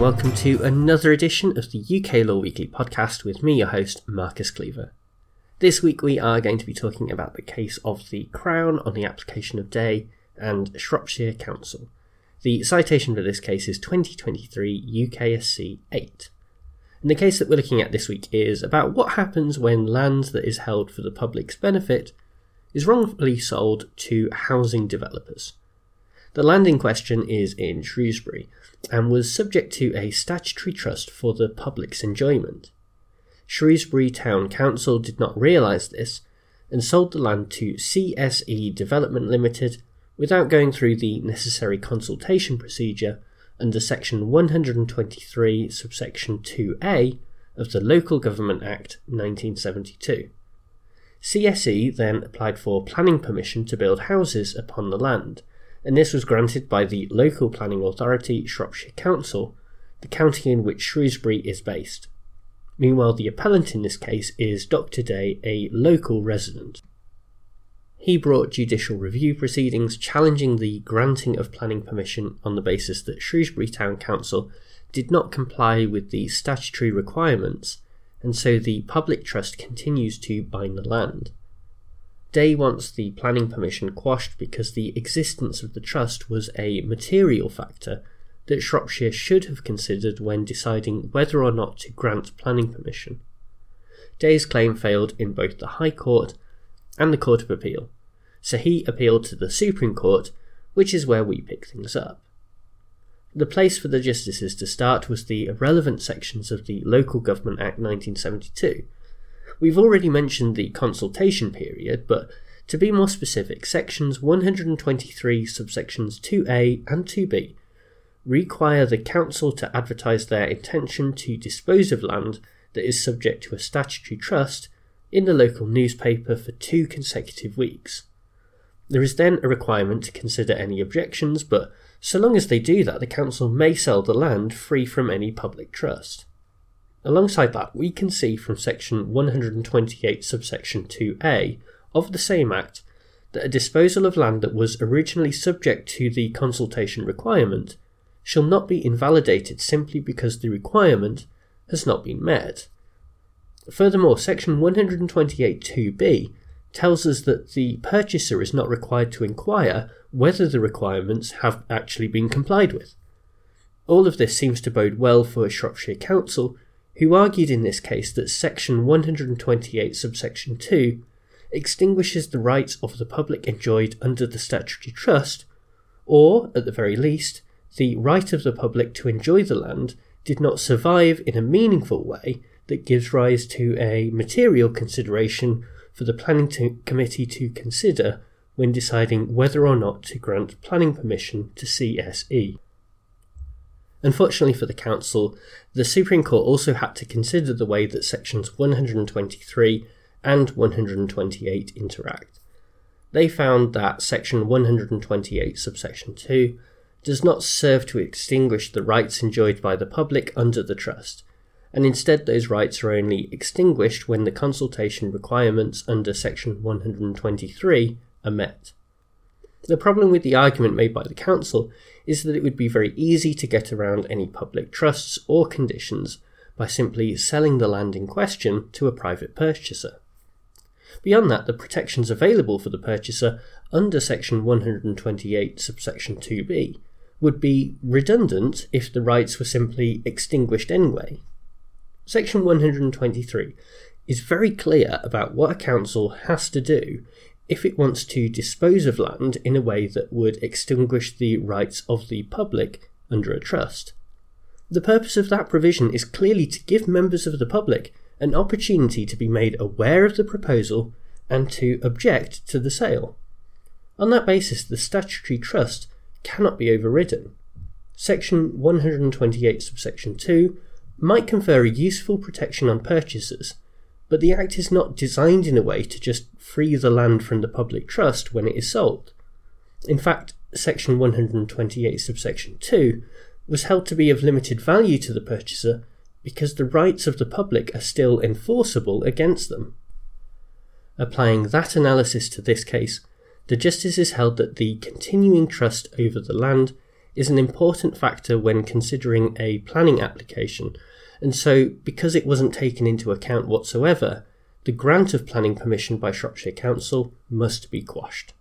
welcome to another edition of the UK Law Weekly podcast with me, your host, Marcus Cleaver. This week we are going to be talking about the case of the Crown on the application of Day and Shropshire Council. The citation for this case is 2023 UKSC 8. And the case that we're looking at this week is about what happens when land that is held for the public's benefit is wrongfully sold to housing developers. The land in question is in Shrewsbury and was subject to a statutory trust for the public's enjoyment. Shrewsbury Town Council did not realise this and sold the land to CSE Development Limited without going through the necessary consultation procedure under Section 123, subsection 2a of the Local Government Act 1972. CSE then applied for planning permission to build houses upon the land, and this was granted by the local planning authority, Shropshire Council, the county in which Shrewsbury is based. Meanwhile, the appellant in this case is Dr. Day, a local resident. He brought judicial review proceedings challenging the granting of planning permission on the basis that Shrewsbury Town Council did not comply with the statutory requirements, and so the public trust continues to bind the land. Day wants the planning permission quashed because the existence of the trust was a material factor that Shropshire should have considered when deciding whether or not to grant planning permission. Day's claim failed in both the High Court and the Court of Appeal, so he appealed to the Supreme Court, which is where we pick things up. The place for the justices to start was the relevant sections of the Local Government Act 1972. We've already mentioned the consultation period, but to be more specific, sections 123 subsections 2a and 2b require the council to advertise their intention to dispose of land that is subject to a statutory trust in the local newspaper for two consecutive weeks. There is then a requirement to consider any objections, but so long as they do that, the council may sell the land free from any public trust. Alongside that, we can see from section 128 subsection 2a of the same Act that a disposal of land that was originally subject to the consultation requirement shall not be invalidated simply because the requirement has not been met. Furthermore, section 128.2b tells us that the purchaser is not required to inquire whether the requirements have actually been complied with. All of this seems to bode well for Shropshire Council, who argued in this case that section 128 subsection 2 extinguishes the rights of the public enjoyed under the statutory trust, or, at the very least, the right of the public to enjoy the land did not survive in a meaningful way that gives rise to a material consideration for the planning to committee to consider when deciding whether or not to grant planning permission to CSE. Unfortunately for the Council, the Supreme Court also had to consider the way that sections 123 and 128 interact. They found that section 128 subsection 2 does not serve to extinguish the rights enjoyed by the public under the trust, and instead those rights are only extinguished when the consultation requirements under section 123 are met. The problem with the argument made by the Council is that it would be very easy to get around any public trusts or conditions by simply selling the land in question to a private purchaser. Beyond that, the protections available for the purchaser under section 128 subsection 2b would be redundant if the rights were simply extinguished anyway. Section 123 is very clear about what a council has to do if it wants to dispose of land in a way that would extinguish the rights of the public under a trust. The purpose of that provision is clearly to give members of the public an opportunity to be made aware of the proposal and to object to the sale. On that basis, the statutory trust cannot be overridden. Section 128, subsection 2 might confer a useful protection on purchasers, but the Act is not designed in a way to just free the land from the public trust when it is sold. In fact, Section 128, subsection 2 was held to be of limited value to the purchaser because the rights of the public are still enforceable against them. Applying that analysis to this case, the justices held that the continuing trust over the land is an important factor when considering a planning application, and so because it wasn't taken into account whatsoever, the grant of planning permission by Shropshire Council must be quashed.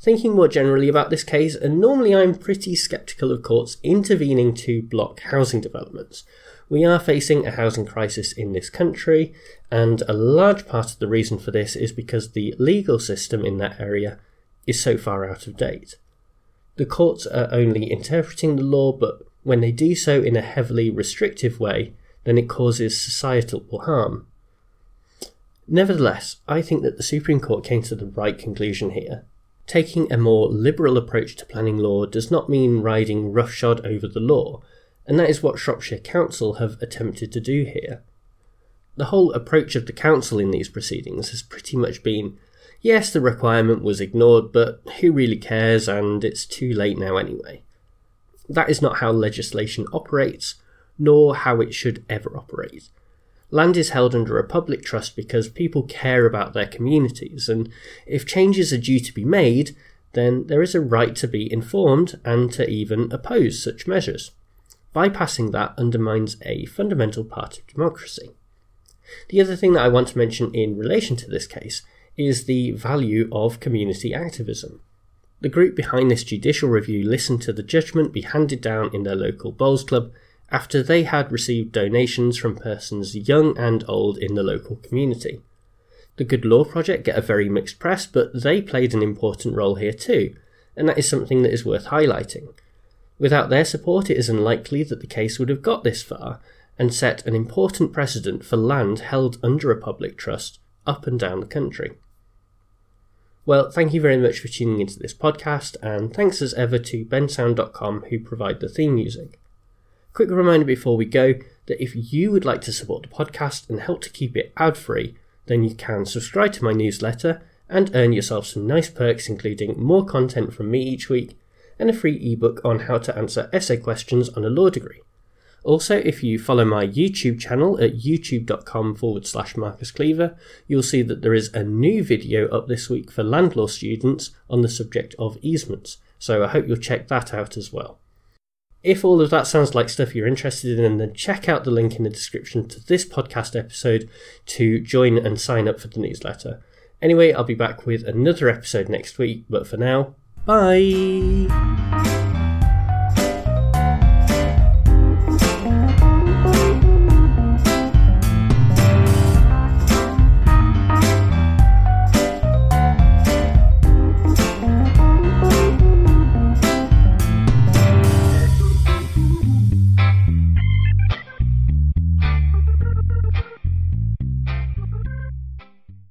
Thinking more generally about this case, and normally I'm pretty sceptical of courts intervening to block housing developments. We are facing a housing crisis in this country, and a large part of the reason for this is because the legal system in that area is so far out of date. The courts are only interpreting the law, but when they do so in a heavily restrictive way, then it causes societal harm. Nevertheless, I think that the Supreme Court came to the right conclusion here. Taking a more liberal approach to planning law does not mean riding roughshod over the law, and that is what Shropshire Council have attempted to do here. The whole approach of the Council in these proceedings has pretty much been yes, the requirement was ignored, but who really cares, and it's too late now anyway. That is not how legislation operates, nor how it should ever operate. Land is held under a public trust because people care about their communities, and if changes are due to be made, then there is a right to be informed and to even oppose such measures. Bypassing that undermines a fundamental part of democracy. The other thing that I want to mention in relation to this case is the value of community activism. The group behind this judicial review listened to the judgment be handed down in their local bowls club after they had received donations from persons young and old in the local community. The Good Law Project get a very mixed press, but they played an important role here too, and that is something that is worth highlighting. Without their support, it is unlikely that the case would have got this far and set an important precedent for land held under a public trust up and down the country. Well, thank you very much for tuning into this podcast, and thanks as ever to bensound.com who provide the theme music. Quick reminder before we go that if you would like to support the podcast and help to keep it ad free, then you can subscribe to my newsletter and earn yourself some nice perks, including more content from me each week and a free ebook on how to answer essay questions on a law degree. Also, if you follow my YouTube channel at youtube.com forward slash Marcus Cleaver, you'll see that there is a new video up this week for land law students on the subject of easements, so I hope you'll check that out as well. If all of that sounds like stuff you're interested in, then check out the link in the description to this podcast episode to join and sign up for the newsletter. Anyway, I'll be back with another episode next week, but for now, bye!